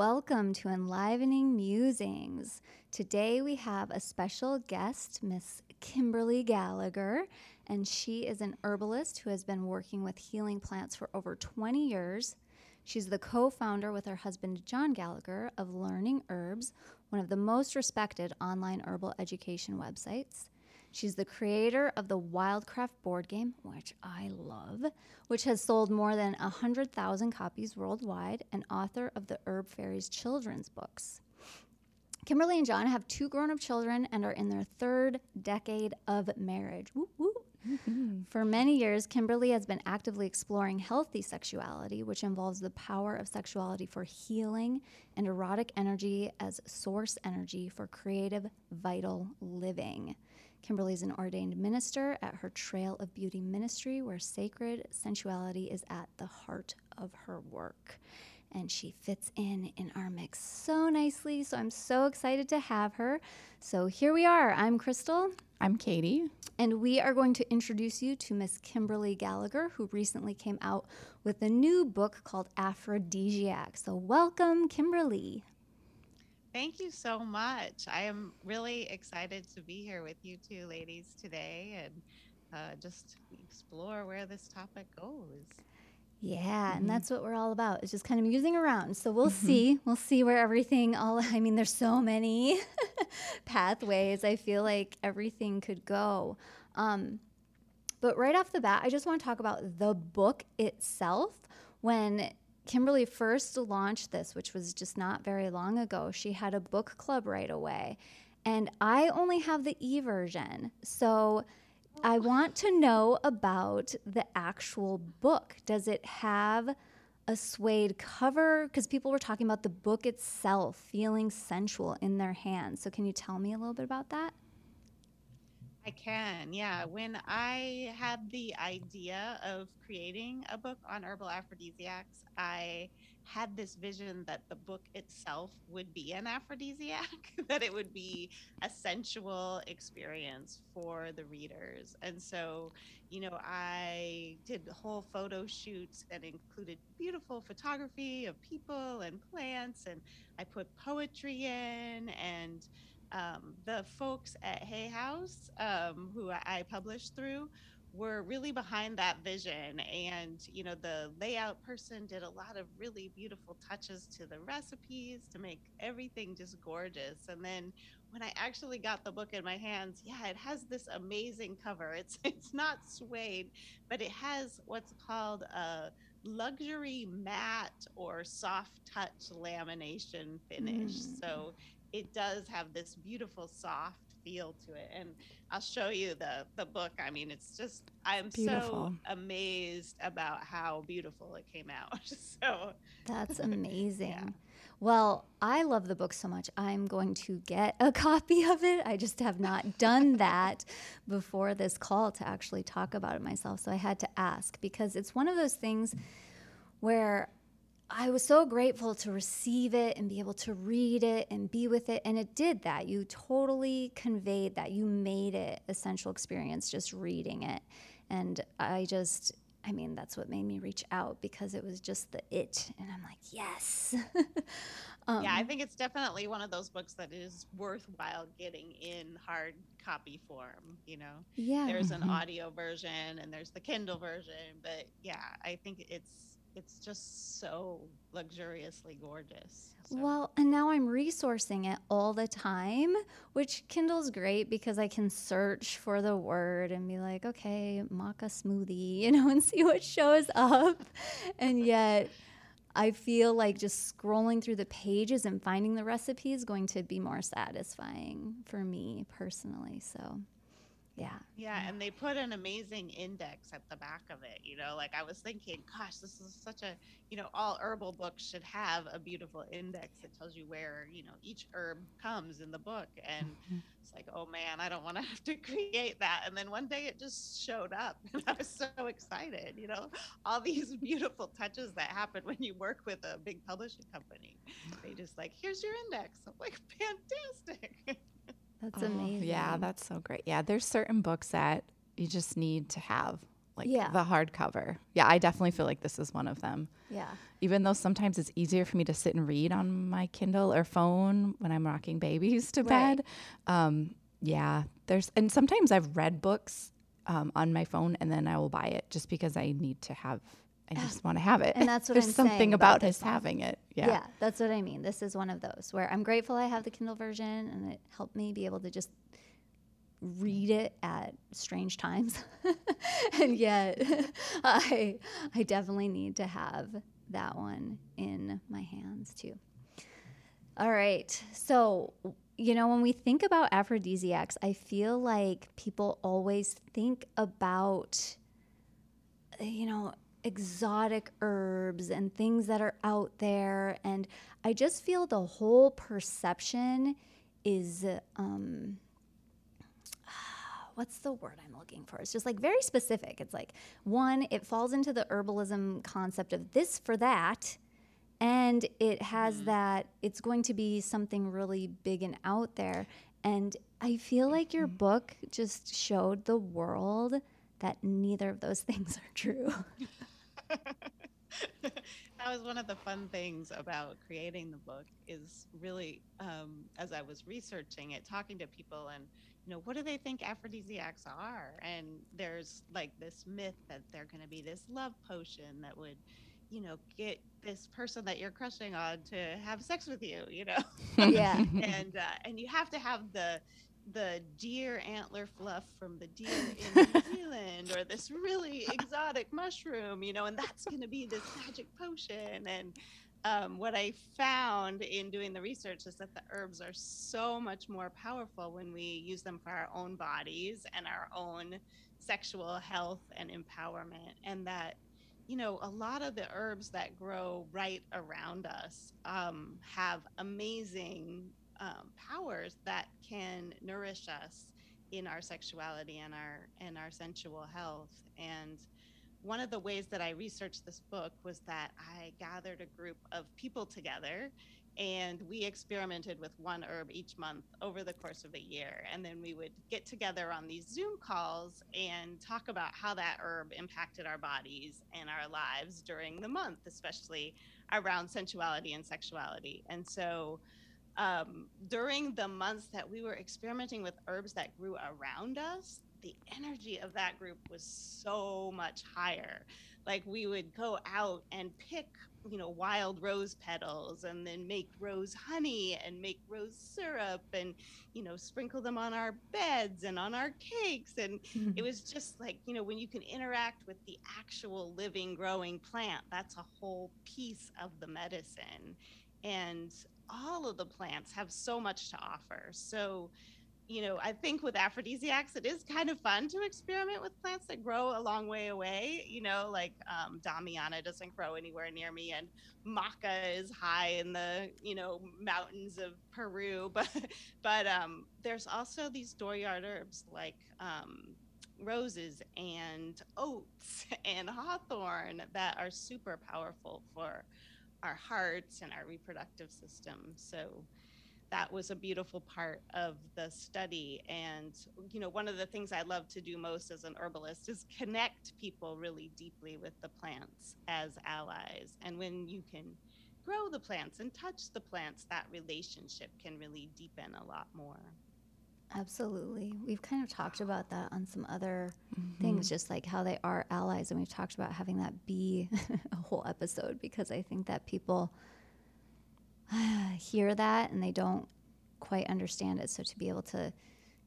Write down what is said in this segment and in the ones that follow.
Welcome to Enlivening Musings. Today we have a special guest, Miss Kimberly Gallagher, and she is an herbalist who has been working with healing plants for over 20 years. She's the co founder with her husband, John Gallagher, of Learning Herbs, one of the most respected online herbal education websites. She's the creator of the Wildcraft board game, which I love, which has sold more than 100,000 copies worldwide, and author of the Herb Fairies children's books. Kimberly and John have two grown up children and are in their third decade of marriage. Woo, woo. For many years, Kimberly has been actively exploring healthy sexuality, which involves the power of sexuality for healing and erotic energy as source energy for creative, vital living. Kimberly is an ordained minister at her Trail of Beauty ministry, where sacred sensuality is at the heart of her work. And she fits in in our mix so nicely. So I'm so excited to have her. So here we are. I'm Crystal. I'm Katie. And we are going to introduce you to Miss Kimberly Gallagher, who recently came out with a new book called Aphrodisiac. So welcome, Kimberly. Thank you so much. I am really excited to be here with you two ladies today and uh, just explore where this topic goes. Yeah, mm-hmm. and that's what we're all about. It's just kind of musing around. So we'll mm-hmm. see. We'll see where everything all I mean there's so many pathways. I feel like everything could go. Um, but right off the bat, I just want to talk about the book itself. When Kimberly first launched this, which was just not very long ago, she had a book club right away. And I only have the e version. So I want to know about the actual book. Does it have a suede cover? Because people were talking about the book itself feeling sensual in their hands. So, can you tell me a little bit about that? I can, yeah. When I had the idea of creating a book on herbal aphrodisiacs, I had this vision that the book itself would be an aphrodisiac, that it would be a sensual experience for the readers. And so, you know, I did whole photo shoots that included beautiful photography of people and plants, and I put poetry in and um, the folks at Hay House, um, who I published through, were really behind that vision. And, you know, the layout person did a lot of really beautiful touches to the recipes to make everything just gorgeous. And then when I actually got the book in my hands, yeah, it has this amazing cover. It's it's not suede, but it has what's called a luxury matte or soft touch lamination finish. Mm. So it does have this beautiful soft feel to it and i'll show you the the book i mean it's just i'm beautiful. so amazed about how beautiful it came out so that's amazing yeah. well i love the book so much i'm going to get a copy of it i just have not done that before this call to actually talk about it myself so i had to ask because it's one of those things where I was so grateful to receive it and be able to read it and be with it. And it did that. You totally conveyed that. You made it a sensual experience just reading it. And I just, I mean, that's what made me reach out because it was just the it. And I'm like, yes. um, yeah, I think it's definitely one of those books that is worthwhile getting in hard copy form. You know, yeah. There's an mm-hmm. audio version and there's the Kindle version. But yeah, I think it's, it's just so luxuriously gorgeous. So. Well, and now I'm resourcing it all the time, which Kindle's great because I can search for the word and be like, okay, maca smoothie, you know, and see what shows up. and yet, I feel like just scrolling through the pages and finding the recipe is going to be more satisfying for me personally. So, Yeah. Yeah, and they put an amazing index at the back of it. You know, like I was thinking, gosh, this is such a, you know, all herbal books should have a beautiful index that tells you where, you know, each herb comes in the book. And Mhm. it's like, oh man, I don't want to have to create that. And then one day it just showed up, and I was so excited. You know, all these beautiful touches that happen when you work with a big publishing company. They just like, here's your index. I'm like, fantastic. That's Oh, amazing. Yeah, that's so great. Yeah, there's certain books that you just need to have, like Yeah. the hardcover. Yeah, I definitely feel like this is one of them. yeah. Even though sometimes it's easier for me to sit and read on my Kindle or phone when I'm rocking babies to Right. bed. Um, yeah, there's, and sometimes I've read books um, on my phone and then I will buy it just because I need to have, I just want to have it. And that's what there's I'm something saying about about us one. having it. yeah. Yeah. that's what I mean. This is one of those where I'm grateful I have the Kindle version and it helped me be able to just read it at strange times. and yet I I definitely need to have that one in my hands too. All right. So, you know, when we think about aphrodisiacs, I feel like people always think about you know, exotic herbs and things that are out there. And I just feel the whole perception is, um, what's the word I'm looking for? It's just like very specific. It's like, one, it falls into the herbalism concept of this for that. And it has that, it's going to be something really big and out there. And I feel like your book just showed the world that neither of those things are true. that was one of the fun things about creating the book is really um, as i was researching it talking to people and you know what do they think aphrodisiacs are and there's like this myth that they're going to be this love potion that would you know get this person that you're crushing on to have sex with you you know Yeah. and uh, and you have to have the the deer antler fluff from the deer in New Zealand or this really exotic mushroom, you know, and that's going to be this magic potion. And um, what I found in doing the research is that the herbs are so much more powerful when we use them for our own bodies and our own sexual health and empowerment. And that, you know, a lot of the herbs that grow right around us um, have amazing um, powers that can nourish us in our sexuality and our and our sensual health and one of the ways that I researched this book was that I gathered a group of people together and we experimented with one herb each month over the course of a year. And then we would get together on these Zoom calls and talk about how that herb impacted our bodies and our lives during the month, especially around sensuality and sexuality. And so um, during the months that we were experimenting with herbs that grew around us, the energy of that group was so much higher. Like we would go out and pick, you know, wild rose petals and then make rose honey and make rose syrup and, you know, sprinkle them on our beds and on our cakes. And it was just like, you know, when you can interact with the actual living, growing plant, that's a whole piece of the medicine. And all of the plants have so much to offer. So, you know, I think with aphrodisiacs, it is kind of fun to experiment with plants that grow a long way away. You know, like um, Damiana doesn't grow anywhere near me, and maca is high in the you know mountains of Peru. But but um, there's also these dooryard herbs like um, roses and oats and hawthorn that are super powerful for our hearts and our reproductive system. So that was a beautiful part of the study. And, you know, one of the things I love to do most as an herbalist is connect people really deeply with the plants as allies. And when you can grow the plants and touch the plants, that relationship can really deepen a lot more. Absolutely. We've kind of talked about that on some other Mm-hmm. things, just like how they are allies. And we've talked about having that be a whole episode because I think that people hear that and they don't quite understand it. So to be able to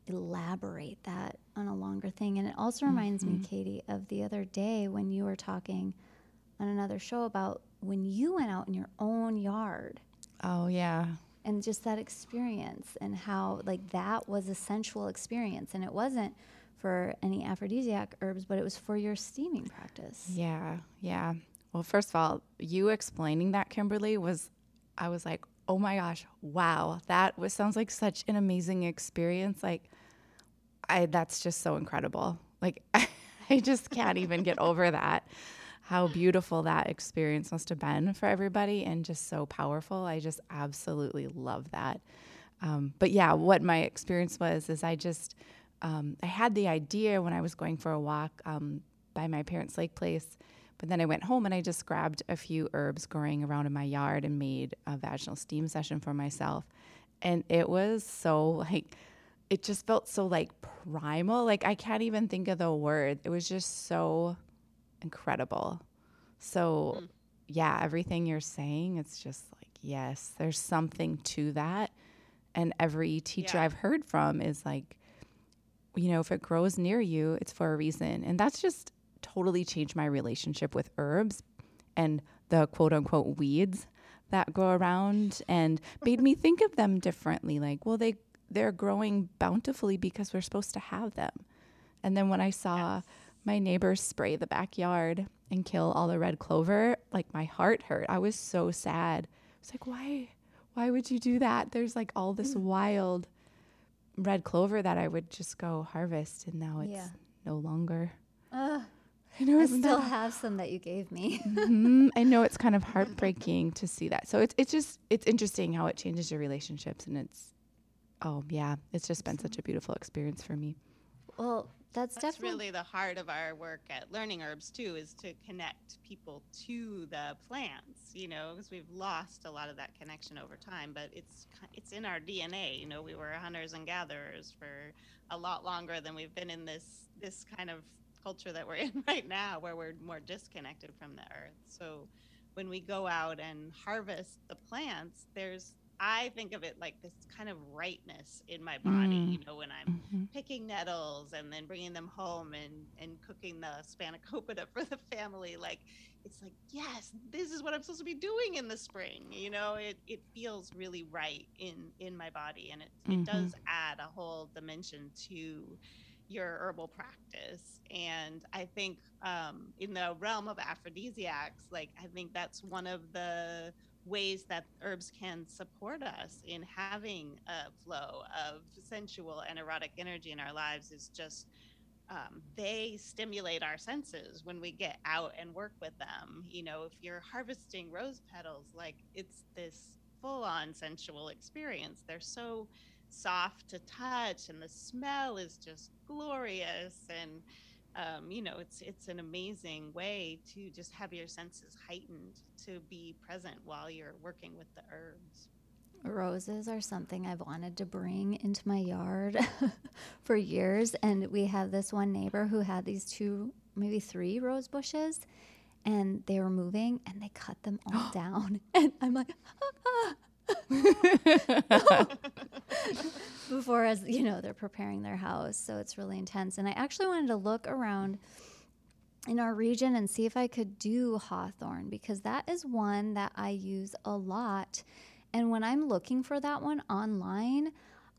elaborate that on a longer thing. And it also reminds me, Katie, of the other day when you were talking on another show about when you went out in your own yard Oh yeah. And just that experience and how like that was a sensual experience and it wasn't for any aphrodisiac herbs, but it was for your steaming practice. Yeah, yeah. Well, first of all, you explaining that, Kimberly, was I was like, oh my gosh, wow, that was sounds like such an amazing experience. Like, I that's just so incredible. Like, I just can't even get over that. How beautiful that experience must have been for everybody, and just so powerful. I just absolutely love that. Um, but yeah, what my experience was is I just um, I had the idea when I was going for a walk um, by my parents' lake place, but then I went home and I just grabbed a few herbs growing around in my yard and made a vaginal steam session for myself, and it was so like it just felt so like primal. Like I can't even think of the word. It was just so incredible. So mm. yeah, everything you're saying, it's just like yes, there's something to that and every teacher yeah. I've heard from is like, you know, if it grows near you, it's for a reason. And that's just totally changed my relationship with herbs and the quote unquote weeds that grow around and made me think of them differently. Like, well, they they're growing bountifully because we're supposed to have them. And then when I saw yes. My neighbors spray the backyard and kill all the red clover, like my heart hurt. I was so sad. It's like, why why would you do that? There's like all this mm. wild red clover that I would just go harvest, and now it's yeah. no longer. Uh, I know I still that, have some that you gave me. mm-hmm, I know it's kind of heartbreaking to see that. So it's it's just it's interesting how it changes your relationships, and it's oh yeah, it's just been such a beautiful experience for me. Well, that's, that's definitely really the heart of our work at Learning Herbs too, is to connect people to the plants. You know, because we've lost a lot of that connection over time, but it's it's in our DNA. You know, we were hunters and gatherers for a lot longer than we've been in this this kind of culture that we're in right now, where we're more disconnected from the earth. So when we go out and harvest the plants, there's I think of it like this kind of rightness in my body, mm. you know, when I'm mm-hmm. picking nettles and then bringing them home and, and cooking the spanakopita for the family. Like, it's like, yes, this is what I'm supposed to be doing in the spring. You know, it, it feels really right in, in my body. And it, mm-hmm. it does add a whole dimension to your herbal practice. And I think um, in the realm of aphrodisiacs, like, I think that's one of the ways that herbs can support us in having a flow of sensual and erotic energy in our lives is just um, they stimulate our senses when we get out and work with them. You know, if you're harvesting rose petals, like it's this full on sensual experience. They're so soft to touch, and the smell is just glorious. And um, you know, it's it's an amazing way to just have your senses heightened to be present while you're working with the herbs. Roses are something I've wanted to bring into my yard for years, and we have this one neighbor who had these two, maybe three rose bushes, and they were moving, and they cut them all down, and I'm like. Before as you know they're preparing their house so it's really intense. And i actually wanted to look around in our region and see if i could do hawthorn because that is one that i use a lot. And when i'm looking for that one online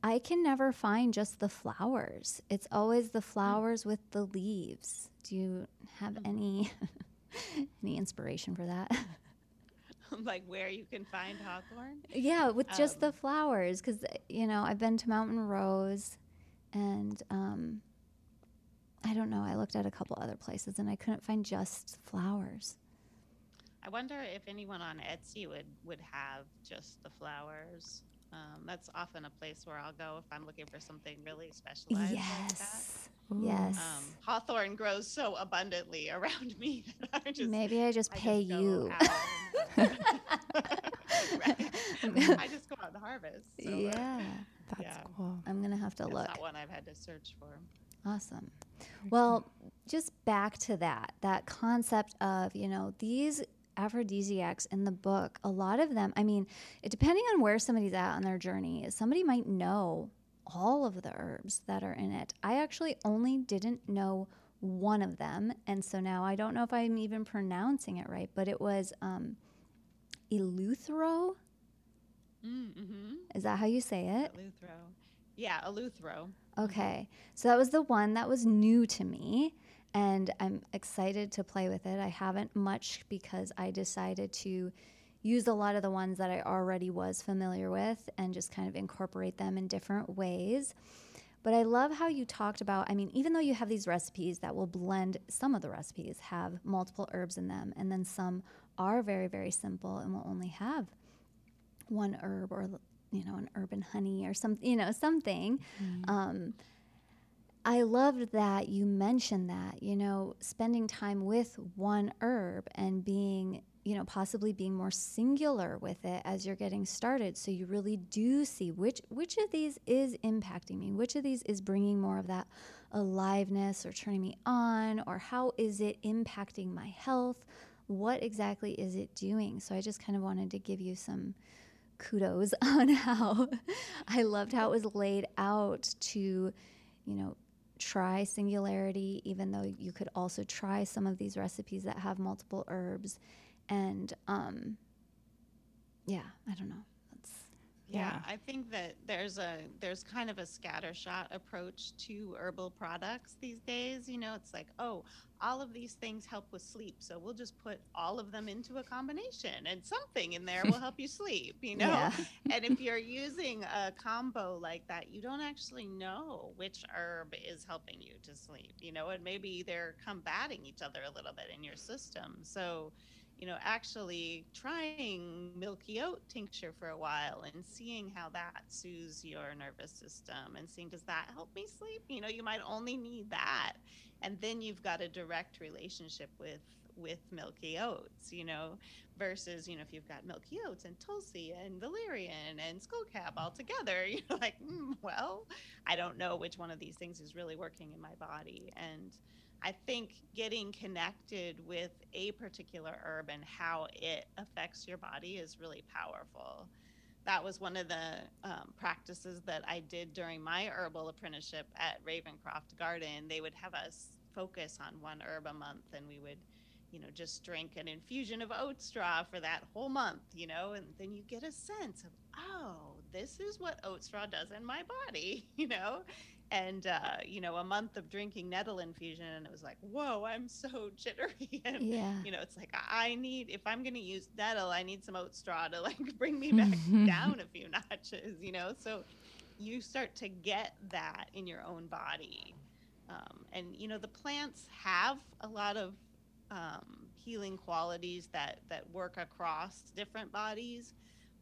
i can never find just the flowers. It's always the hmm. flowers with the leaves. Do you have hmm. any any inspiration for that like where you can find hawthorn? Yeah, with just um, the flowers, because you know I've been to Mountain Rose, and um, I don't know. I looked at a couple other places and I couldn't find just flowers. I wonder if anyone on Etsy would would have just the flowers. Um, that's often a place where I'll go if I'm looking for something really specialized. Yes. Like yes. Um, hawthorn grows so abundantly around me that I just maybe I just I pay just you. Right. I just go out and harvest. So yeah. That's yeah. cool. I'm gonna have to That's look. That one I've had to search for. Awesome. Well, just back to that that concept of you know these aphrodisiacs in the book, a lot of them, I mean, it, depending on where somebody's at on their journey, somebody might know all of the herbs that are in it. I actually only didn't know one of them. And so now I don't know if I'm even pronouncing it right, but it was um, Eleuthero. Mm-hmm. Is that how you say it? Eleuthero. Yeah, Eleuthero. Okay. So that was the one that was new to me. And I'm excited to play with it. I haven't much because I decided to use a lot of the ones that I already was familiar with and just kind of incorporate them in different ways. But I love how you talked about, I mean, even though you have these recipes that will blend, some of the recipes have multiple herbs in them, and then some are very, very simple and will only have one herb or, you know, an herb and honey or some, you know, something. Um, I loved that you mentioned that, you know, spending time with one herb and being, you know, possibly being more singular with it as you're getting started so you really do see which which of these is impacting me, which of these is bringing more of that aliveness or turning me on or how is it impacting my health? What exactly is it doing? So I just kind of wanted to give you some kudos on how I loved how it was laid out to, you know, try singularity, even though you could also try some of these recipes that have multiple herbs. And um, yeah, I don't know. Yeah. I think that there's a there's kind of a scattershot approach to herbal products these days. You know, it's like, oh, all of these things help with sleep, so we'll just put all of them into a combination, and something in there will help you sleep. You know, Yeah. and if you're using a combo like that, you don't actually know which herb is helping you to sleep. You know, and maybe they're combating each other a little bit in your system. So you know, actually trying milky oat tincture for a while and seeing how that soothes your nervous system and seeing does that help me sleep? You know, you might only need that. And then you've got a direct relationship with with milky oats, you know, versus, you know, if you've got milky oats and tulsi and valerian and skullcap all together, you're like, mm, well, I don't know which one of these things is really working in my body. And I think getting connected with a particular herb and how it affects your body is really powerful. That was one of the um, practices that I did during my herbal apprenticeship at Ravencroft Garden. They would have us focus on one herb a month, and we would, you know, just drink an infusion of oat straw for that whole month, you know, and then you get a sense of, oh, this is what oat straw does in my body, you know, and uh, you know a month of drinking nettle infusion and it was like whoa i'm so jittery and yeah. you know it's like i need if i'm going to use nettle i need some oat straw to like bring me back down a few notches you know so you start to get that in your own body um, and you know the plants have a lot of um, healing qualities that that work across different bodies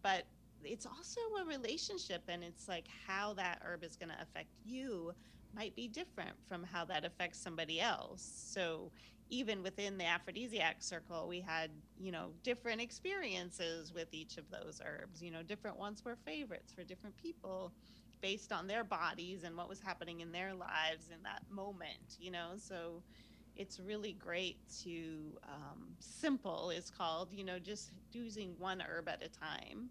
but it's also a relationship and it's like how that herb is going to affect you might be different from how that affects somebody else. So even within the aphrodisiac circle we had you know different experiences with each of those herbs. You know different ones were favorites for different people based on their bodies and what was happening in their lives in that moment you know? So it's really great to um, simple is called you know just using one herb at a time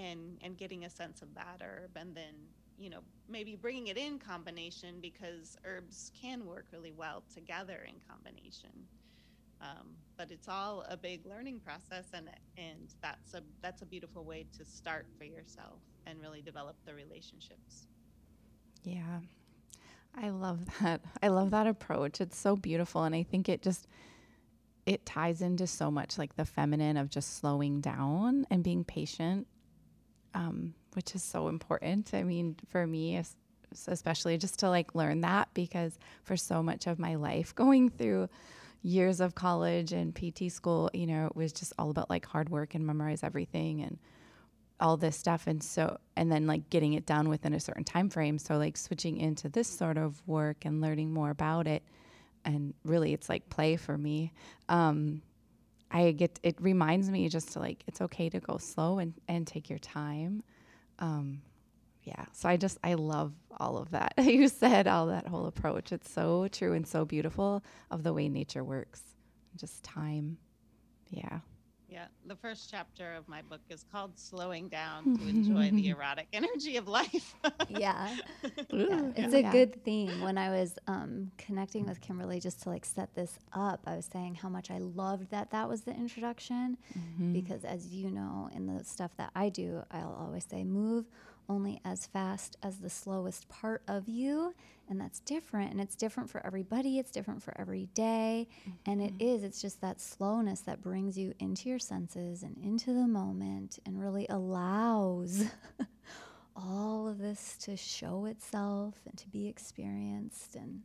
and and getting a sense of that herb and then you know maybe bringing it in combination because herbs can work really well together in combination um, but it's all a big learning process and and that's a that's a beautiful way to start for yourself and really develop the relationships Yeah. I love that. I love that approach. It's so beautiful and I think it just it ties into so much like the feminine of just slowing down and being patient um, which is so important. I mean, for me, especially just to like learn that because for so much of my life going through years of college and PT school, you know, it was just all about like hard work and memorize everything and all this stuff. And so and then like getting it done within a certain time frame. So like switching into this sort of work and learning more about it. And really it's like play for me. Um i get it reminds me just to like it's okay to go slow and and take your time. Um yeah so i just i love all of that. You said all that whole approach. It's so true and so beautiful of the way nature works. Just time. Yeah Yeah, the first chapter of my book is called Slowing Down to Enjoy the Erotic Energy of Life. Yeah. Yeah, it's a yeah. good theme. When I was um, connecting with Kimberly, just to like set this up, I was saying how much I loved that that was the introduction, Mhm. because as you know, in the stuff that I do, I'll always say move only as fast as the slowest part of you. And that's different. And it's different for everybody, it's different for every day. And it is, it's just that slowness that brings you into your senses and into the moment and really allows all of this to show itself and to be experienced. And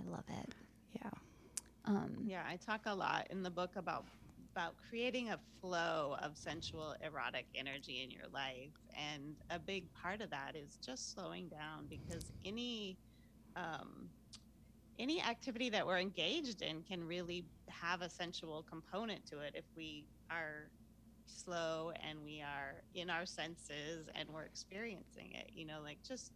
I love it. Yeah. Um, Yeah, I talk a lot in the book about about creating a flow of sensual erotic energy in your life and a big part of that is just slowing down because any um, any activity that we're engaged in can really have a sensual component to it if we are slow and we are in our senses and we're experiencing it you know like just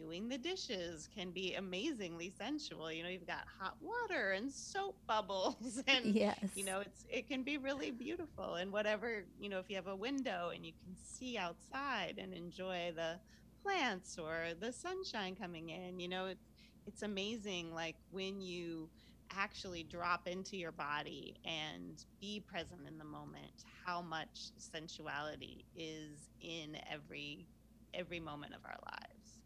doing the dishes can be amazingly sensual you know you've got hot water and soap bubbles and yes. you know it's it can be really beautiful and whatever you know if you have a window and you can see outside and enjoy the plants or the sunshine coming in you know it's it's amazing like when you actually drop into your body and be present in the moment how much sensuality is in every every moment of our lives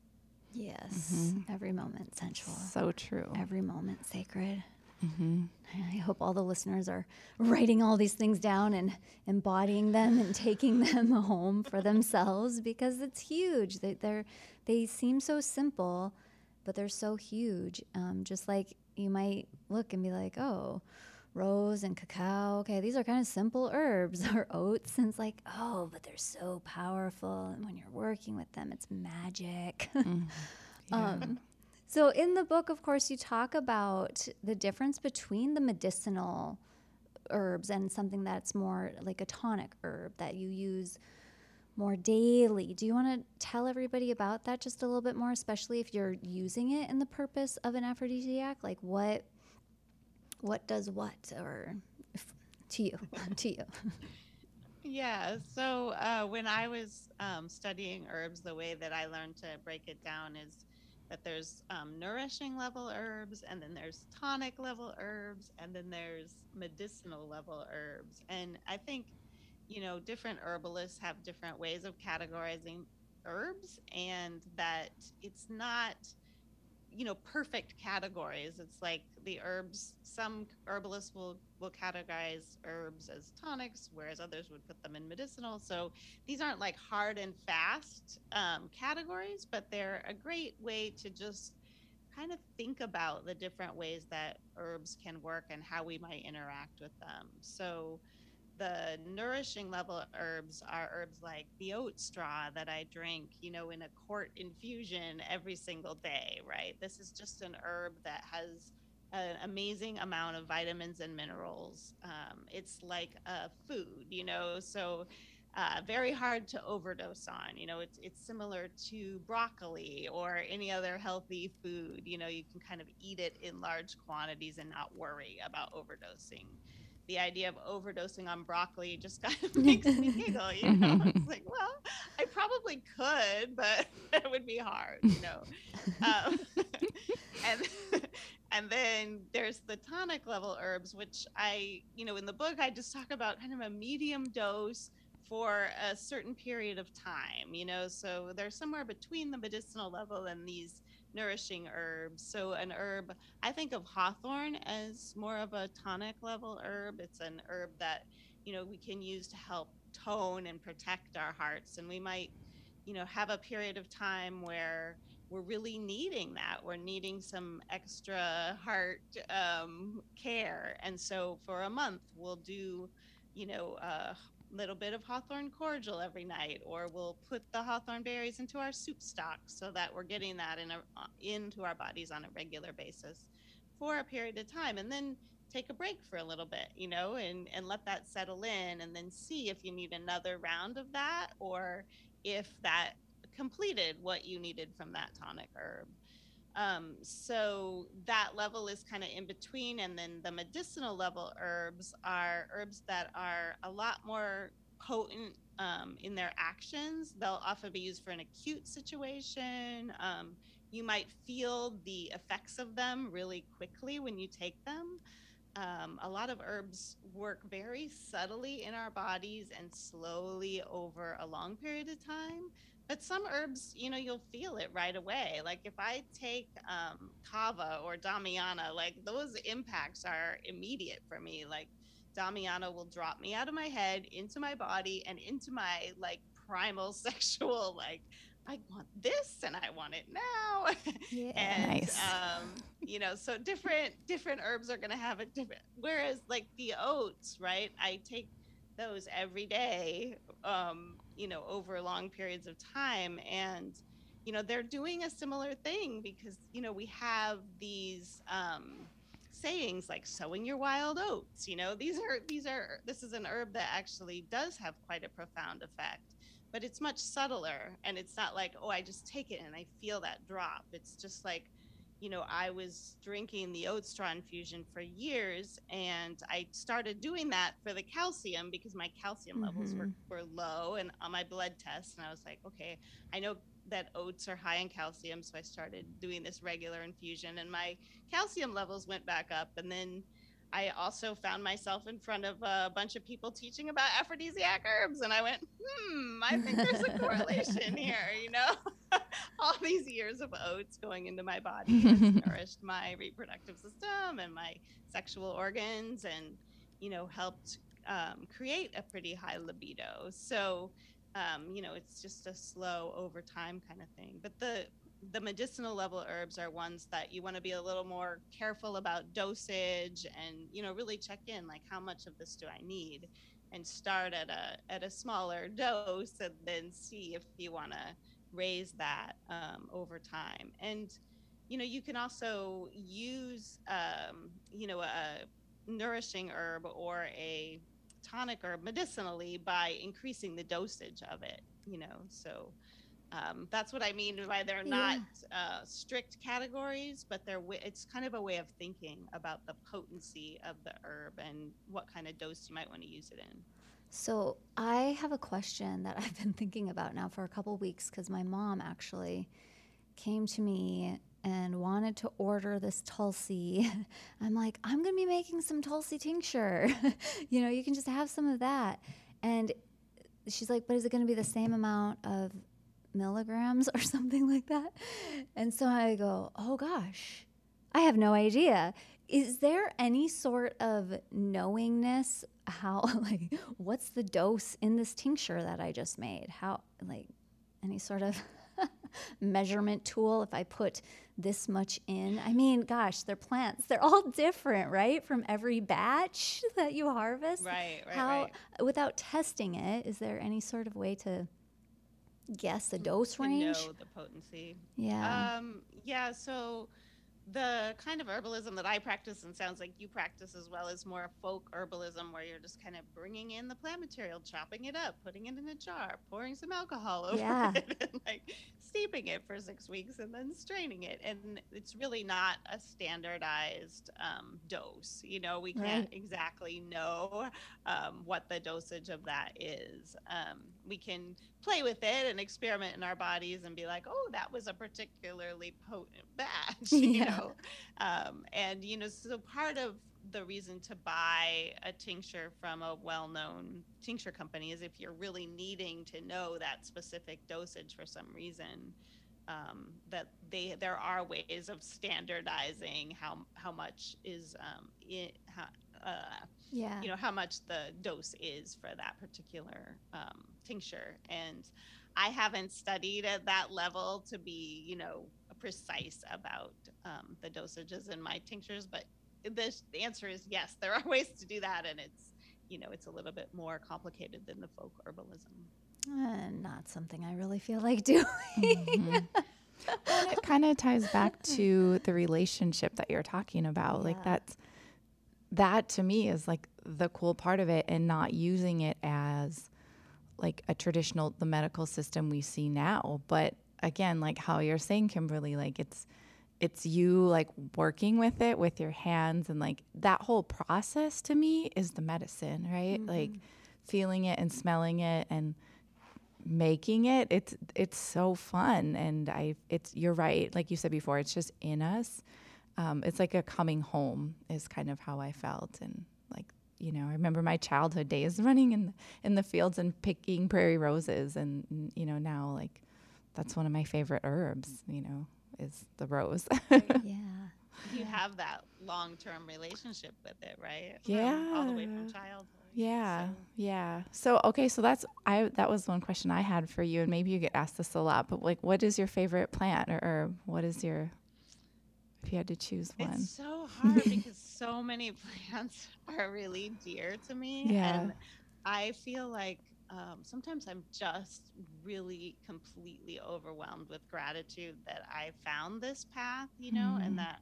Yes. Mhm. Every moment sensual. So true. Every moment sacred. hmm I hope all the listeners are writing all these things down and embodying them and taking them home for themselves because it's huge. They, they're they seem so simple, but they're so huge. Um, just like you might look and be like, oh, rose and cacao. Okay, these are kind of simple herbs or oats. And it's like, oh, but they're so powerful. And when you're working with them, it's magic. Um, so, in the book, of course, you talk about the difference between the medicinal herbs and something that's more like a tonic herb that you use more daily. Do you want to tell everybody about that just a little bit more, especially if you're using it in the purpose of an aphrodisiac? Like, what what does what, or to you, to you? Yeah. So uh, when I was um, studying herbs, the way that I learned to break it down is that there's um, nourishing level herbs, and then there's tonic level herbs, and then there's medicinal level herbs. And I think, you know, different herbalists have different ways of categorizing herbs, and that it's not you know perfect categories. It's like the herbs some herbalists will will categorize herbs as tonics whereas others would put them in medicinal. So these aren't like hard and fast um, categories but they're a great way to just kind of think about the different ways that herbs can work and how we might interact with them. So the nourishing level herbs are herbs like the oat straw that I drink, you know, in a quart infusion every single day, right? This is just an herb that has an amazing amount of vitamins and minerals. Um, it's like a food, you know, so uh, very hard to overdose on. You know, it's it's similar to broccoli or any other healthy food. You know, you can kind of eat it in large quantities and not worry about overdosing the idea of overdosing on broccoli just kind of makes me giggle. You know, it's like, well, I probably could, but it would be hard. You know, um, and and then there's the tonic level herbs, which I, you know, in the book I just talk about kind of a medium dose for a certain period of time. You know, so they're somewhere between the medicinal level and these nourishing herbs. So an herb, I think of hawthorn as more of a tonic level herb. It's an herb that, you know, we can use to help tone and protect our hearts. And we might, you know, have a period of time where we're really needing that. We're needing some extra heart um, care. And so for a month, we'll do, you know, uh, little bit of hawthorn cordial every night, or we'll put the hawthorn berries into our soup stock so that we're getting that in a, uh, into our bodies on a regular basis for a period of time, and then take a break for a little bit, you know, and and let that settle in, and then see if you need another round of that, or if that completed what you needed from that tonic herb. Um, so that level is kind of in between. And then the medicinal level herbs are herbs that are a lot more potent um, in their actions. They'll often be used for an acute situation. Um, you might feel the effects of them really quickly when you take them. Um, a lot of herbs work very subtly in our bodies and slowly over a long period of time. But some herbs, you know, you'll feel it right away. Like if I take um, kava or damiana, like those impacts are immediate for me. Like damiana will drop me out of my head into my body and into my like primal sexual like I want this and I want it now. Yeah. and Nice. um, you know, so different different herbs are gonna have a different whereas like the oats, right? I take those every day, um, you know, over long periods of time and you know, they're doing a similar thing because, you know, we have these um sayings like sowing your wild oats you know these are these are this is an herb that actually does have quite a profound effect but it's much subtler and it's not like oh i just take it and i feel that drop. It's just like you know i was drinking the oat straw infusion for years and i started doing that for the calcium because my calcium levels were, mm-hmm. were low and on my blood test and i was like okay i know that oats are high in calcium so i started doing this regular infusion and my calcium levels went back up and then I also found myself in front of a bunch of people teaching about aphrodisiac herbs, and I went, hmm, I think there's a correlation here. You know, all these years of oats going into my body has nourished my reproductive system and my sexual organs, and you know, helped um, create a pretty high libido. So, um, you know, it's just a slow over time kind of thing. But the the medicinal level herbs are ones that you want to be a little more careful about dosage and you know really check in like how much of this do i need? And start at a at a smaller dose and then see if you want to raise that um, over time. And you know you can also use um, you know a nourishing herb or a tonic herb medicinally by increasing the dosage of it you know so um, that's what I mean by they're not uh, strict categories, but they're it's kind of a way of thinking about the potency of the herb and what kind of dose you might want to use it in. So I have a question that I've been thinking about now for a couple weeks because my mom actually came to me and wanted to order this Tulsi. I'm like, I'm gonna be making some Tulsi tincture. you know, you can just have some of that. And she's like, but is it gonna be the same amount of milligrams or something like that? And so I go, oh gosh, I have no idea. Is there any sort of knowingness how like what's the dose in this tincture that I just made? How like any sort of measurement tool if I put this much in? I mean, gosh, they're plants. They're all different, right? From every batch that you harvest. Right, right, How right. without testing it, is there any sort of way to guess the dose range? know the potency. Yeah. Um, yeah, so the kind of herbalism that I practice and sounds like you practice as well is more folk herbalism where you're just kind of bringing in the plant material, chopping it up, putting it in a jar, pouring some alcohol over Yeah. it, and like steeping it for six weeks and then straining it. And it's really not a standardized um, dose. You know, we can't Right. exactly know um, what the dosage of that is. Um, we can play with it and experiment in our bodies and be like, oh, that was a particularly potent batch, you Yeah. know. Um, and you know, so part of the reason to buy a tincture from a well-known tincture company is if you're really needing to know that specific dosage for some reason. Um, that they there are ways of standardizing how how much is um, it, how, uh, yeah. you know how much the dose is for that particular um, tincture and i haven't studied at that level to be you know precise about um, the dosages in my tinctures but the, the answer is yes there are ways to do that and it's you know it's a little bit more complicated than the folk herbalism Uh, not something I really feel like doing. Mhm. and it kind of ties back to the relationship that you're talking about. Like that's that to me is like the cool part of it and not using it as like a traditional the medical system we see now, but again, like how you're saying Kimberly, like it's it's you like working with it with your hands and like that whole process to me is the medicine, right? Like feeling it and smelling it and making it it's it's so fun and i it's you're right like you said before it's just in us um, it's like a coming home is kind of how i felt and like you know i remember my childhood days running in in the fields and picking prairie roses and you know now like that's one of my favorite herbs. You know, is the rose. yeah. You have that long term relationship with it, right? Yeah. all the way from childhood. Yeah, So- yeah. So okay, so that's I that was one question I had for you, and maybe you get asked this a lot, but like, what is your favorite plant or herb? What is your if you had to choose one? It's so hard because so many plants are really dear to me. Yeah. And I feel like um, sometimes I'm just really completely overwhelmed with gratitude that I found this path, you know, Mhm. and that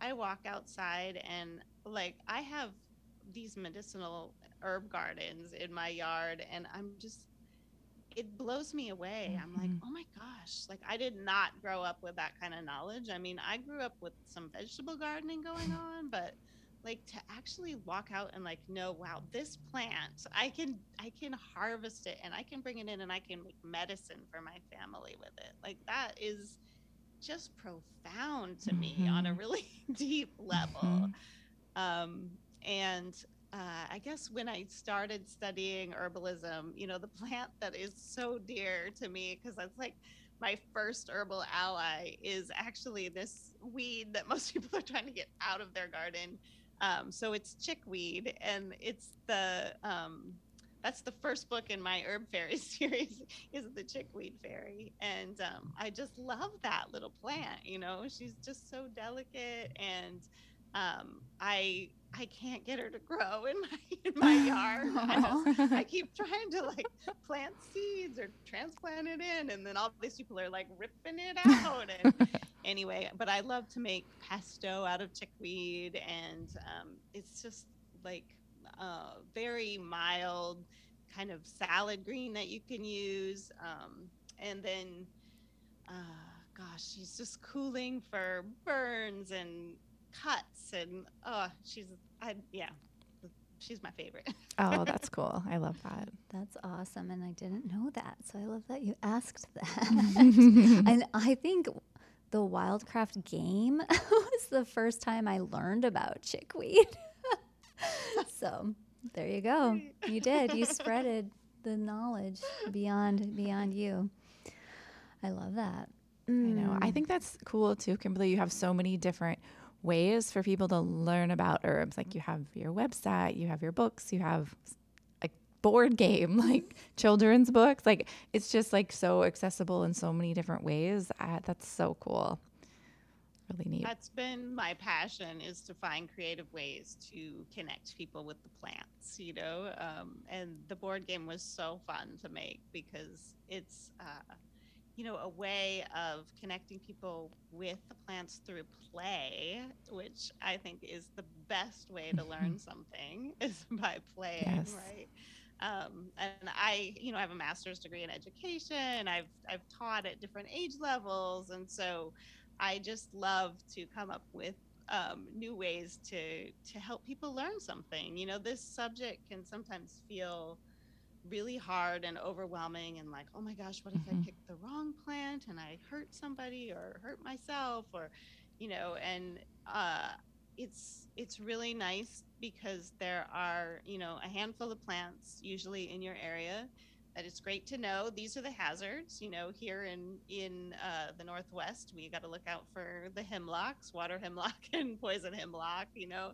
I walk outside and like I have these medicinal herb gardens in my yard and I'm just it blows me away. I'm like, Mhm. oh my gosh, like I did not grow up with that kind of knowledge. I mean, I grew up with some vegetable gardening going on, but like to actually walk out and like know, wow, this plant, I can I can harvest it and I can bring it in and I can make medicine for my family with it. Like that is just profound to me on a Mhm. really deep level. Mhm. Um, and uh, I guess when I started studying herbalism, you know, the plant that is so dear to me because that's like my first herbal ally is actually this weed that most people are trying to get out of their garden. Um, so it's chickweed, and it's the um, that's the first book in my herb fairy series is the chickweed fairy. And um, i just love that little plant you know? She's just so delicate and um, i i can't get her to grow in my in my yard. I. I keep trying to like plant seeds or transplant it in and then all these people are like ripping it out and anyway but i love to make pesto out of chickweed and um, it's just like uh, very mild kind of salad green that you can use. Um, and then, uh, gosh, she's just cooling for burns and cuts. And oh, she's, I, yeah, she's my favorite. oh, that's cool. I love that. That's awesome. And I didn't know that. So I love that you asked that. and I think the Wildcraft game was the first time I learned about chickweed. so there you go. You did. You spreaded the knowledge beyond beyond you. I love that. I know. I Mm. think that's cool too, Kimberly. You have so many different ways for people to learn about herbs. Like you have your website, you have your books, you have board game, like children's books. Like it's just like so accessible in so many different ways. That's so cool. Really neat. That's been my passion is to find creative ways to connect people with the plants, you know. Um, and the board game was so fun to make because it's, uh, you know, a way of connecting people with the plants through play, which I think is the best way to learn something is by playing, Yes. right? Um, and I, you know, I have a master's degree in education. I've I've taught at different age levels, and so I just love to come up with um, new ways to to help people learn something. You know, this subject can sometimes feel really hard and overwhelming, and like, oh my gosh, what if I Mhm. picked the wrong plant and I hurt somebody or hurt myself, or you know, and uh, it's it's really nice because there are you know a handful of plants usually in your area that it's great to know. These are the hazards you know here in in uh, the northwest we got to look out for the hemlocks water hemlock and poison hemlock you know?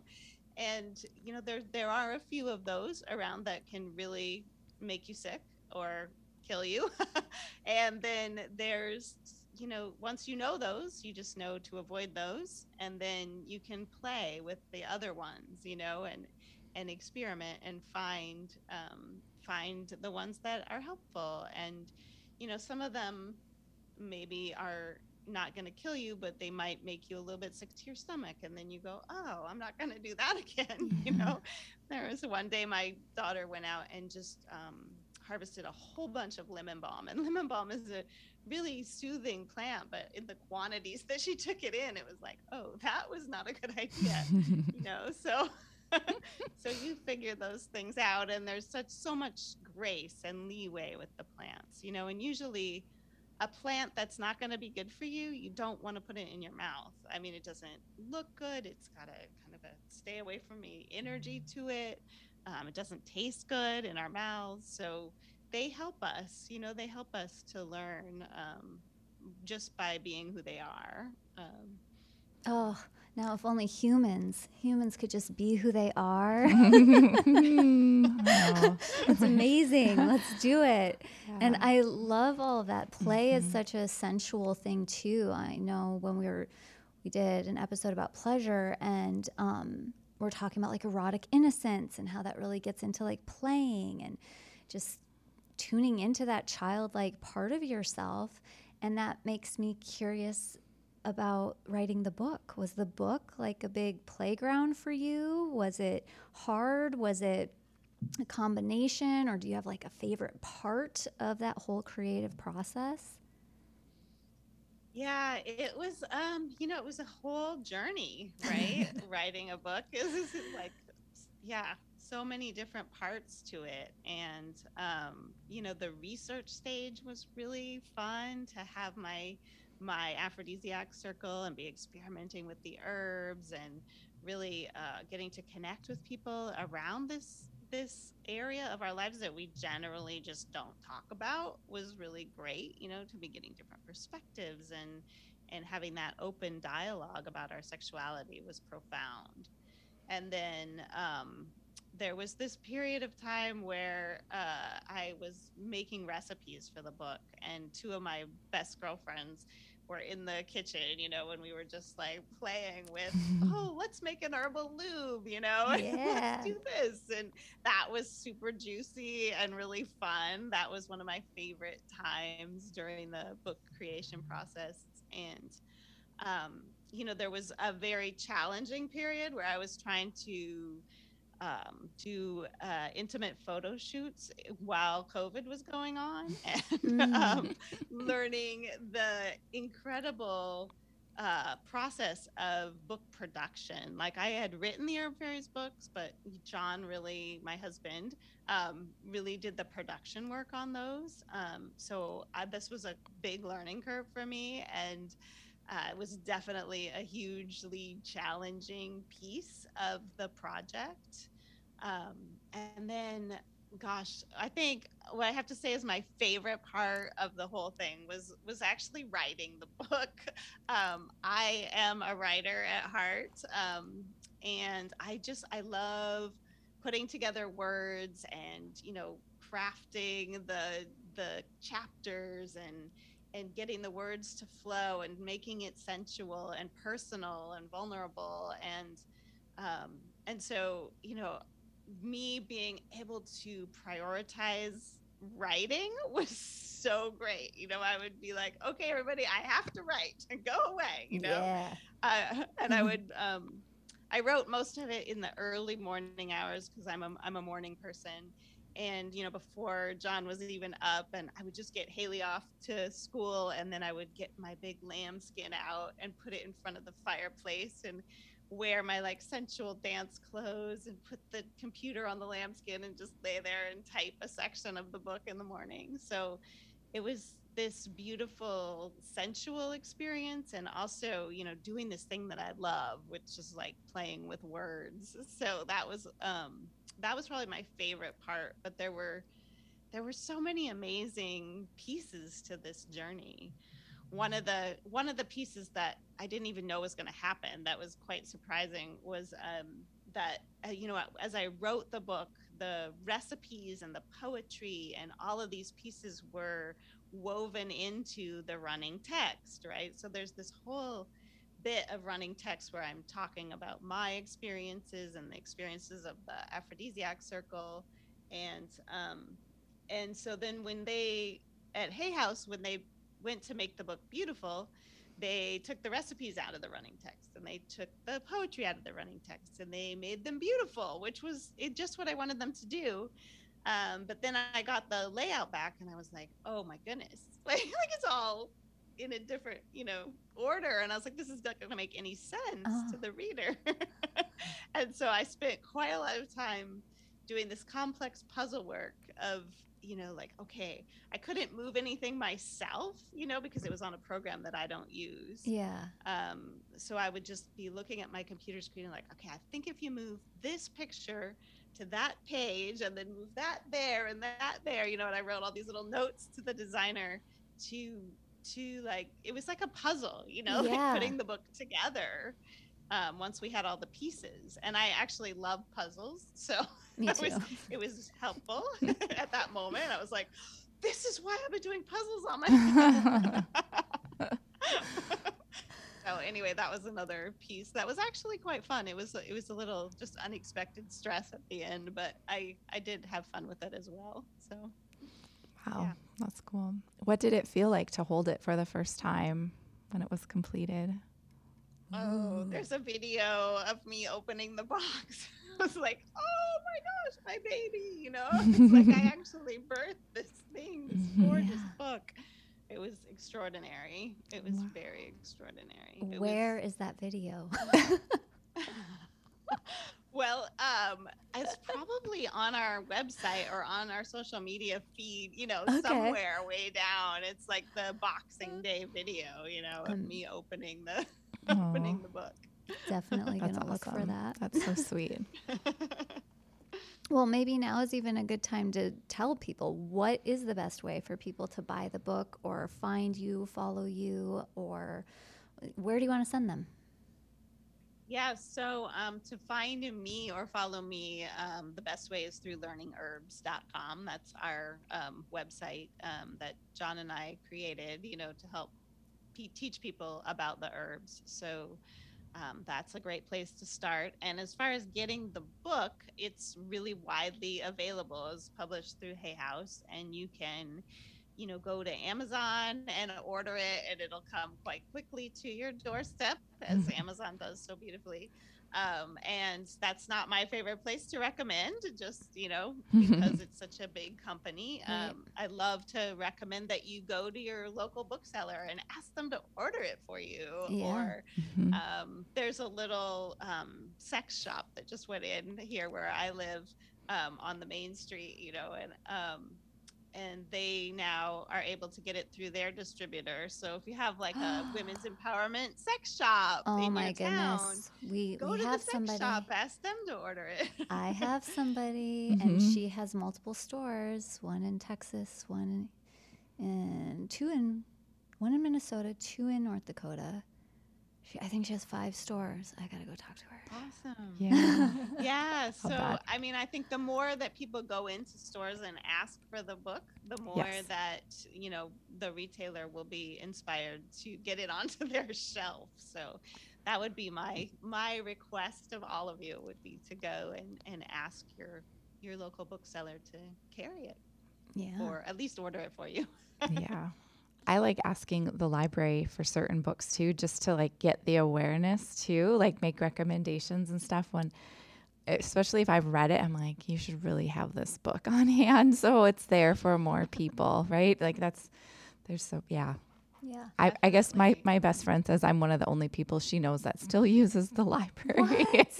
And you know there there are a few of those around that can really make you sick or kill you. And then there's you know once you know those you just know to avoid those and then you can play with the other ones you know and and experiment and find um, find the ones that are helpful. And you know some of them maybe are not going to kill you but they might make you a little bit sick to your stomach and then you go oh i'm not going to do that again you know? There was one day my daughter went out and just um, harvested a whole bunch of lemon balm and lemon balm is a really soothing plant but in the quantities that she took it in it was like oh that was not a good idea you know so so you figure those things out and there's such so much grace and leeway with the plants you know and usually a plant that's not going to be good for you you don't want to put it in your mouth. I mean it doesn't look good it's got a kind of a stay away from me energy to it um, it doesn't taste good in our mouths so they help us you know they help us to learn um, just by being who they are. Um, Oh, now if only humans, humans could just be who they are. Oh. It's amazing. Let's do it. And I love all of that. Play is Mhm. such a sensual thing too. I know when we were we did an episode about pleasure and um we're talking about like erotic innocence and how that really gets into like playing and just tuning into that childlike part of yourself and that makes me curious about writing the book. Was the book like a big playground for you? Was it hard? Was it a combination or do you have like a favorite part of that whole creative process? Yeah, it was um, you know, it was a whole journey, right? Writing a book is is like yeah, so many different parts to it. And um, you know, the research stage was really fun to have my my aphrodisiac circle and be experimenting with the herbs and really uh, getting to connect with people around this this area of our lives that we generally just don't talk about was really great you know to be getting different perspectives and and having that open dialogue about our sexuality was profound and then um, there was this period of time where uh, I was making recipes for the book, and two of my best girlfriends were in the kitchen, you know, when we were just like playing with, oh, let's make an herbal lube, you know, Yeah. let's do this. And that was super juicy and really fun. That was one of my favorite times during the book creation process. And, um, you know, there was a very challenging period where I was trying to um, do uh, intimate photo shoots while COVID was going on and Mm. um, learning the incredible uh, process of book production. Like I had written the Herb Fairies books, but John really, my husband, um, really did the production work on those. Um, so I, this was a big learning curve for me, and uh, it was definitely a hugely challenging piece of the project. Um, and then, gosh, I think what I have to say is my favorite part of the whole thing was was actually writing the book. Um, I am a writer at heart, um, and I just I love putting together words and you know crafting the the chapters and and getting the words to flow and making it sensual and personal and vulnerable and um, and so you know me being able to prioritize writing was so great. You know i would be like okay everybody i have to write and go away you know? Yeah. uh, and I would um, I wrote most of it in the early morning hours because I'm a I'm a morning person, and you know before John was even up, and I would just get Haley off to school, and then I would get my big lambskin out and put it in front of the fireplace and wear my like sensual dance clothes and put the computer on the lambskin and just lay there and type a section of the book in the morning. So it was this beautiful sensual experience and also you know doing this thing that i love which is like playing with words so that was um that was probably my favorite part but there were there were so many amazing pieces to this journey one of the one of the pieces that i didn't even know was going to happen that was quite surprising was um that uh, you know as i wrote the book the recipes and the poetry and all of these pieces were woven into the running text, right? So there's this whole bit of running text where I'm talking about my experiences and the experiences of the aphrodisiac circle, and um, and so then when they at Hay House when they went to make the book beautiful, they took the recipes out of the running text and they took the poetry out of the running text and they made them beautiful, which was just what I wanted them to do. Um, but then I got the layout back and I was like, oh my goodness, like, like it's all in a different, you know, order. And I was like, this is not going to make any sense Oh. to the reader. and so I spent quite a lot of time doing this complex puzzle work of, you know, like, okay, I couldn't move anything myself, you know, because it was on a program that I don't use. Yeah. Um, so I would just be looking at my computer screen and like, okay, I think if you move this picture to that page and then move that there and that there, you know, and I wrote all these little notes to the designer to to like it was like a puzzle, you know, Yeah. like putting the book together. Um, once we had all the pieces, and I actually love puzzles, so it was it was helpful at that moment. I was like, "This is why I've been doing puzzles all my so anyway, that was another piece that was actually quite fun. It was it was a little just unexpected stress at the end, but I I did have fun with it as well. So Wow, Yeah. that's cool. What did it feel like to hold it for the first time when it was completed? oh, there's a video of me opening the box. I was like, oh my gosh, my baby, you know? It's like I actually birthed this thing, this gorgeous Yeah. book. It was extraordinary. It was Wow. very extraordinary. It was- Where is that video? well, um, it's probably on our website or on our social media feed, you know, Okay. somewhere way down. It's like the Boxing Day video, you know, of Um, me opening the Aw, opening the book. Definitely that's gonna look for that. That's so sweet. Well, maybe now is even a good time to tell people what is the best way for people to buy the book or find you, follow you, or where do you want to send them? Yeah, so um, to find me or follow me, um, the best way is through learningherbs.com. That's our um, website um, that John and I created, you know, to help teach people about the herbs. So um, that's a great place to start. And as far as getting the book, it's really widely available. It's published through Hay House, and you can you know, go to Amazon and order it, and it'll come quite quickly to your doorstep, as Amazon does so beautifully. Um, and that's not my favorite place to recommend, just you know, because it's such a big company. Um, I love to recommend that you go to your local bookseller and ask them to order it for you, Yeah. or Mhm. um, there's a little um, sex shop that just went in here where I live um, on the main street, you know, and um, and they now are able to get it through their distributor. So if you have like a women's empowerment sex shop Oh in my your town, goodness. We go we to the have sex somebody. shop, ask them to order it. I have somebody, and Mhm. she has multiple stores. One in Texas, one in, and two in, one in Minnesota, two in North Dakota. She, I think she has five stores. I gotta go talk to her. awesome. Yeah. Yeah. So, bet. I mean, I think the more that people go into stores and ask for the book, the more Yes. that, you know, the retailer will be inspired to get it onto their shelf. So, that would be my my request of all of you would be to go and and ask your your local bookseller to carry it Yeah. or at least order it for you. yeah. I like asking the library for certain books too, just to like get the awareness too, like make recommendations and stuff when especially if I've read it, I'm like, you should really have this book on hand so it's there for more people, right? Like that's there's so yeah. yeah. I, I guess my, my best friend says I'm one of the only people she knows that still uses the library.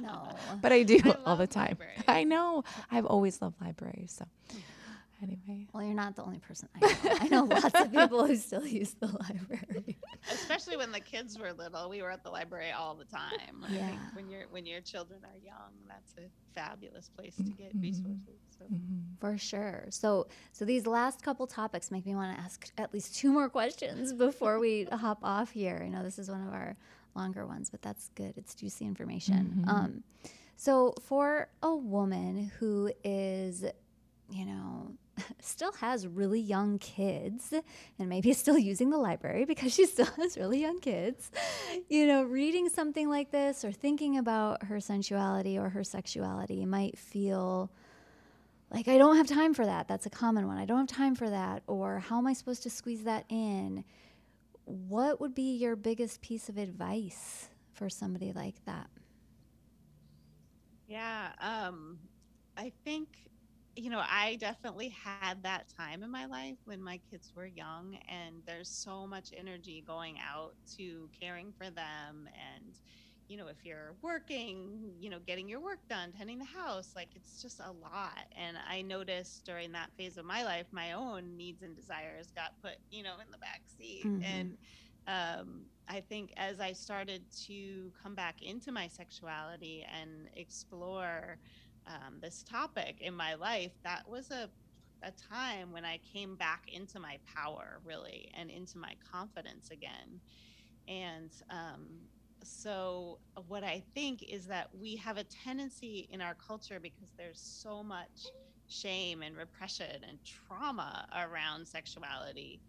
No. but I do I all the time. libraries. I know. I've always loved libraries. So hmm. Anyway. Well, you're not the only person I know. I know lots of people who still use the library. Especially when the kids were little, we were at the library all the time. I Yeah. when your when your children are young, that's a fabulous place to get Mhm. resources. So. Mhm. For sure. So, so these last couple topics make me want to ask at least two more questions before we hop off here. I know this is one of our longer ones, but that's good. It's juicy information. Mhm. Um, so, for a woman who is, you know, still has really young kids and maybe is still using the library because she still has really young kids, you know, reading something like this or thinking about her sensuality or her sexuality might feel like I don't have time for that. That's a common one. I don't have time for that. Or how am I supposed to squeeze that in? What would be your biggest piece of advice for somebody like that? Yeah, um, I think you know I definitely had that time in my life when my kids were young, and there's so much energy going out to caring for them, and you know if you're working, you know getting your work done, tending the house, like it's just a lot. And I noticed during that phase of my life, my own needs and desires got put you know in the back seat, Mhm. and um, I think as I started to come back into my sexuality and explore um, this topic in my life, that was a a time when I came back into my power, really, and into my confidence again. And um, so, what I think is that we have a tendency in our culture because there's so much shame and repression and trauma around sexuality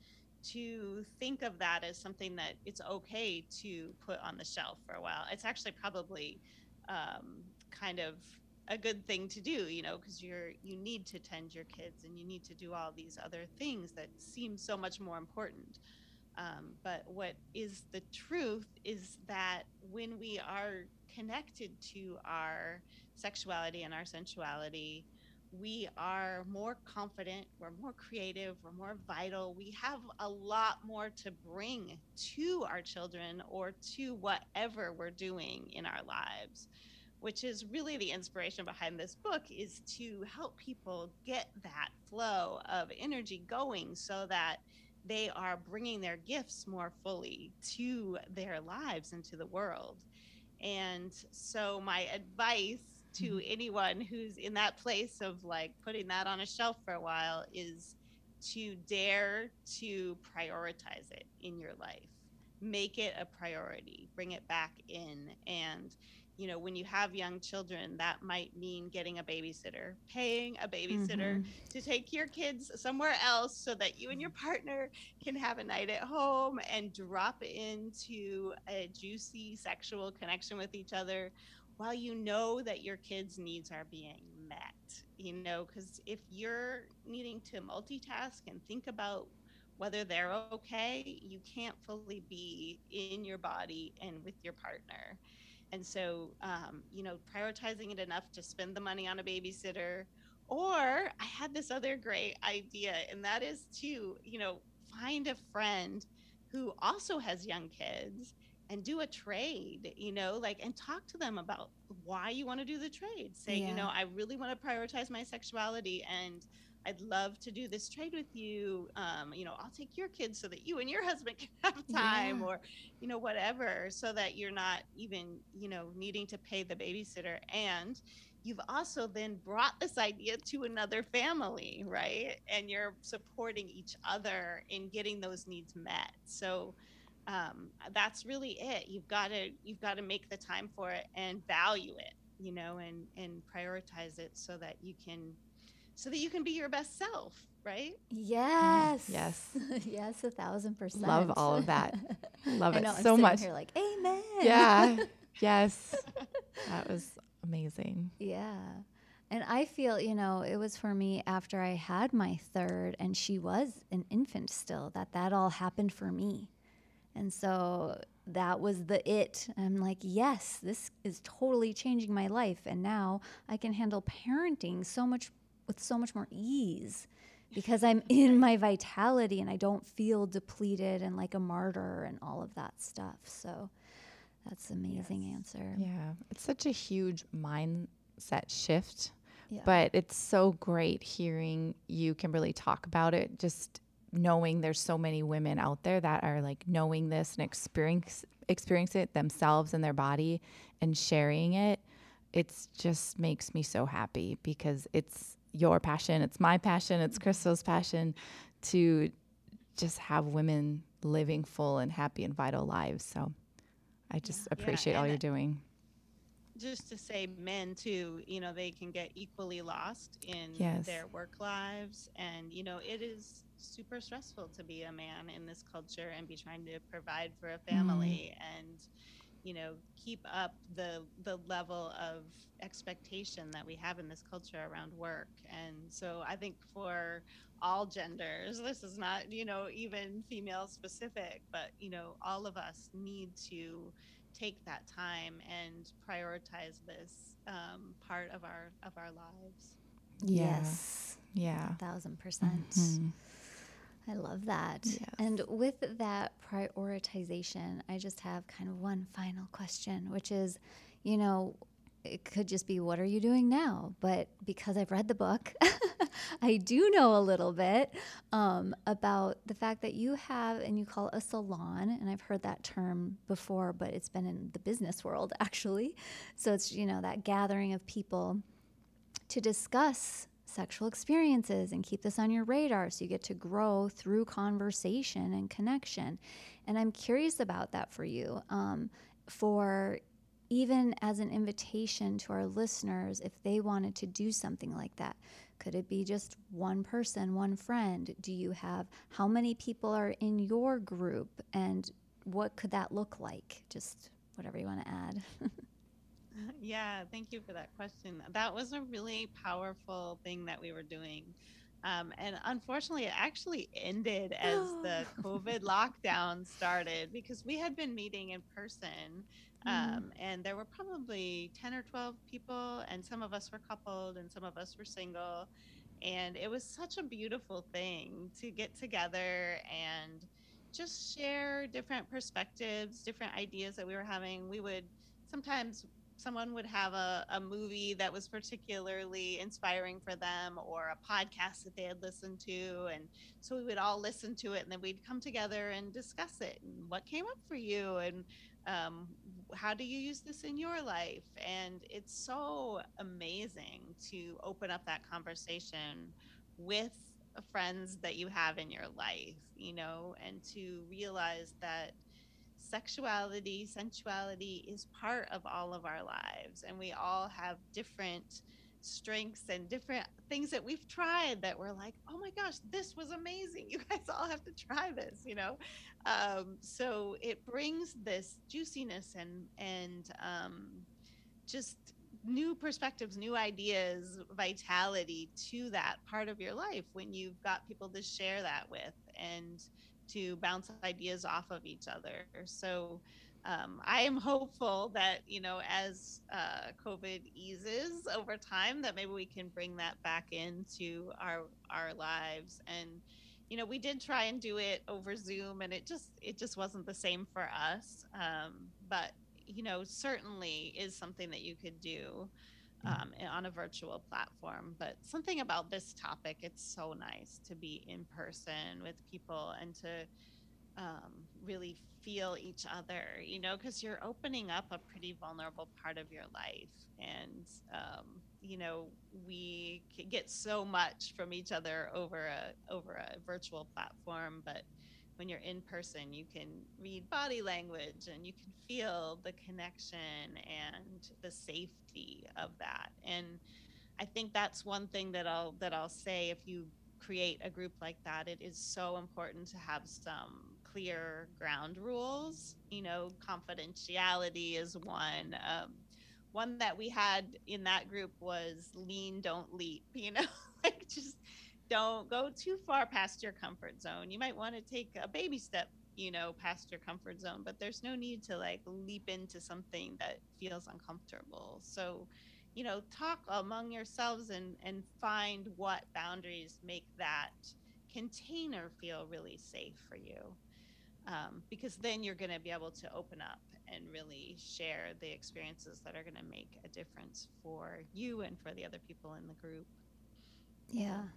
to think of that as something that it's okay to put on the shelf for a while. It's actually probably um, kind of a good thing to do, you know, because you're you need to tend your kids and you need to do all these other things that seem so much more important. Um, but what is the truth is that when we are connected to our sexuality and our sensuality, we are more confident, we're more creative, we're more vital. We have a lot more to bring to our children or to whatever we're doing in our lives, which is really the inspiration behind this book is to help people get that flow of energy going so that they are bringing their gifts more fully to their lives and to the world. And so my advice to mm-hmm. anyone who's in that place of like putting that on a shelf for a while is to dare to prioritize it in your life make it a priority bring it back in and you know when you have young children that might mean getting a babysitter paying a babysitter mm-hmm. to take your kids somewhere else so that you and your partner can have a night at home and drop into a juicy sexual connection with each other while you know that your kids' needs are being met. You know, because if you're needing to multitask and think about whether they're okay, you can't fully be in your body and with your partner. And so, um, you know, prioritizing it enough to spend the money on a babysitter. Or I had this other great idea, and that is to, you know, find a friend who also has young kids and do a trade, you know, like and talk to them about why you want to do the trade. Say, yeah. you know, I really want to prioritize my sexuality and I'd love to do this trade with you. Um, you know, I'll take your kids so that you and your husband can have time yeah. or, you know, whatever, so that you're not even, you know, needing to pay the babysitter. And you've also then brought this idea to another family, right? And you're supporting each other in getting those needs met. So, um, that's really it you've got to you've got to make the time for it and value it you know and and prioritize it so that you can so that you can be your best self right? Yes. Mm-hmm. Yes. Yes a thousand percent. Love all of that. Love it know, so I'm much. here like amen. Yeah. Yes. That was amazing. Yeah. And I feel, you know, it was for me after I had my third and she was an infant still that that all happened for me. And so that was the it. I'm like, yes, this is totally changing my life. And now I can handle parenting so much with so much more ease because I'm in my vitality and I don't feel depleted and like a martyr and all of that stuff. So that's amazing yes. answer. Yeah. It's such a huge mindset shift. Yeah. But it's so great hearing you, Kimberly, talk about it just knowing there's so many women out there that are like knowing this and experience experience it themselves in their body and sharing it it's just makes me so happy because it's your passion it's my passion it's crystal's passion to just have women living full and happy and vital lives so i just yeah. appreciate yeah, all you're doing just to say men too you know they can get equally lost in yes. their work lives and you know it is super stressful to be a man in this culture and be trying to provide for a family mm. and you know keep up the the level of expectation that we have in this culture around work. And so i think for all genders this is not you know even female specific but you know all of us need to take that time and prioritize this um, part of our of our lives. Yes. Yeah, a thousand percent. Mm-hmm. I love that. Yes. And with that prioritization, I just have kind of one final question, which is, you know, it could just be what are you doing now? But because I've read the book, I do know a little bit um, about the fact that you have, and you call it a salon, and I've heard that term before, but it's been in the business world actually. So it's, you know, that gathering of people to discuss sexual experiences and keep this on your radar so you get to grow through conversation and connection. And I'm curious about that for you. Um, for even as an invitation to our listeners, if they wanted to do something like that, could it be just one person, one friend? Do you have how many people are in your group and what could that look like? Just whatever you want to add. yeah, thank you for that question. That was a really powerful thing that we were doing. Um, and unfortunately, it actually ended as the COVID lockdown started because we had been meeting in person. Mm-hmm. Um, and there were probably 10 or 12 people, and some of us were coupled and some of us were single. And it was such a beautiful thing to get together and just share different perspectives, different ideas that we were having. We would sometimes someone would have a, a movie that was particularly inspiring for them or a podcast that they had listened to and so we would all listen to it and then we'd come together and discuss it and what came up for you and um, how do you use this in your life? And it's so amazing to open up that conversation with friends that you have in your life you know and to realize that sexuality, sensuality is part of all of our lives, and we all have different strengths and different things that we've tried that we're like, oh my gosh, this was amazing. You guys all have to try this, you know. Um, so it brings this juiciness and and um, just new perspectives, new ideas, vitality to that part of your life when you've got people to share that with and to bounce ideas off of each other. So um, I am hopeful that you know as uh, COVID eases over time, that maybe we can bring that back into our our lives. And you know, we did try and do it over Zoom, and it just it just wasn't the same for us. Um, but you know, certainly is something that you could do um, on a virtual platform. But something about this topic, it's so nice to be in person with people and to um, really feel each other, you know, because you're opening up a pretty vulnerable part of your life. And, um, you know, we get so much from each other over a over a virtual platform, but when you're in person, you can read body language and you can feel the connection and the safety of that. And I think that's one thing that I'll that I'll say if you create a group like that, it is so important to have some clear ground rules. You know, confidentiality is one. Um, one that we had in that group was lean, don't leap. You know, like just don't go too far past your comfort zone. You might want to take a baby step, you know, past your comfort zone, but there's no need to like leap into something that feels uncomfortable. So, you know, talk among yourselves and and find what boundaries make that container feel really safe for you. Um, because then you're going to be able to open up and really share the experiences that are going to make a difference for you and for the other people in the group. Yeah,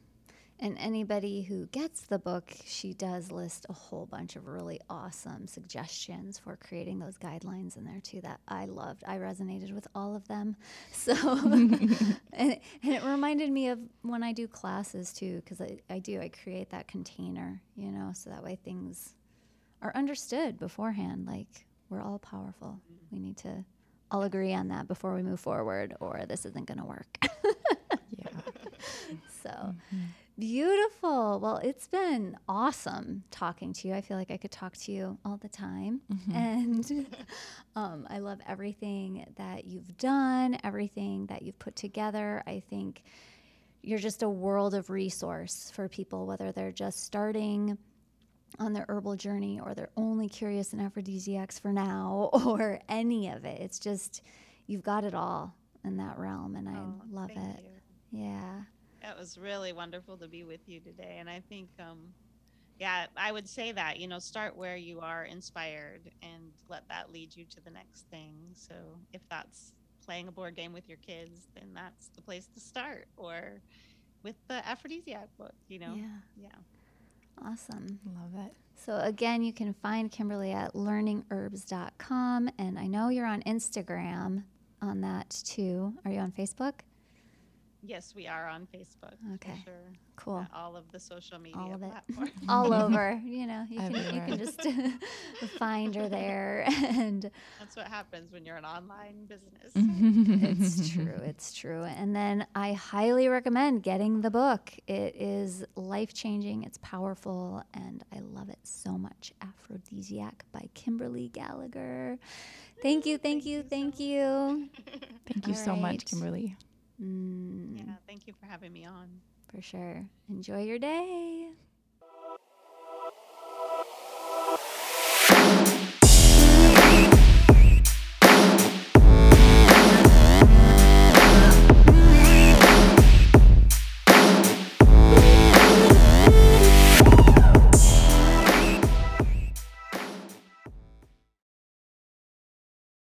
and anybody who gets the book, she does list a whole bunch of really awesome suggestions for creating those guidelines in there too that I loved. I resonated with all of them. So, and, and it reminded me of when I do classes too, because I, I do, I create that container, you know, so that way things are understood beforehand. Like we're all powerful. We need to all agree on that before we move forward, or this isn't going to work. yeah. So, mm-hmm. Beautiful. Well, it's been awesome talking to you. I feel like I could talk to you all the time. Mm-hmm. And um, I love everything that you've done, everything that you've put together. I think you're just a world of resource for people, whether they're just starting on their herbal journey or they're only curious in aphrodisiacs for now or any of it. It's just, you've got it all in that realm. And I oh, love it. You. Yeah. It was really wonderful to be with you today. And I think, um, yeah, I would say that, you know, start where you are inspired and let that lead you to the next thing. So if that's playing a board game with your kids, then that's the place to start. Or with the aphrodisiac book, you know? Yeah. Yeah. Awesome. Love it. So, again, you can find Kimberly at learningherbs.com. And I know you're on Instagram on that too. Are you on Facebook? Yes, we are on Facebook. for Okay. sure. Cool. Uh, All of the social media all of it. platforms. All over, you know, you can, you can just find her there. And That's what happens when you're an online business. it's true. It's true. And then I highly recommend getting the book. It is life changing, it's powerful, and I love it so much. Aphrodisiac by Kimberly Gallagher. Thank you, thank you, thank you. Thank you All so right. much, Kimberly. Mm, Yeah, thank you for having me on. for sure. Enjoy your day.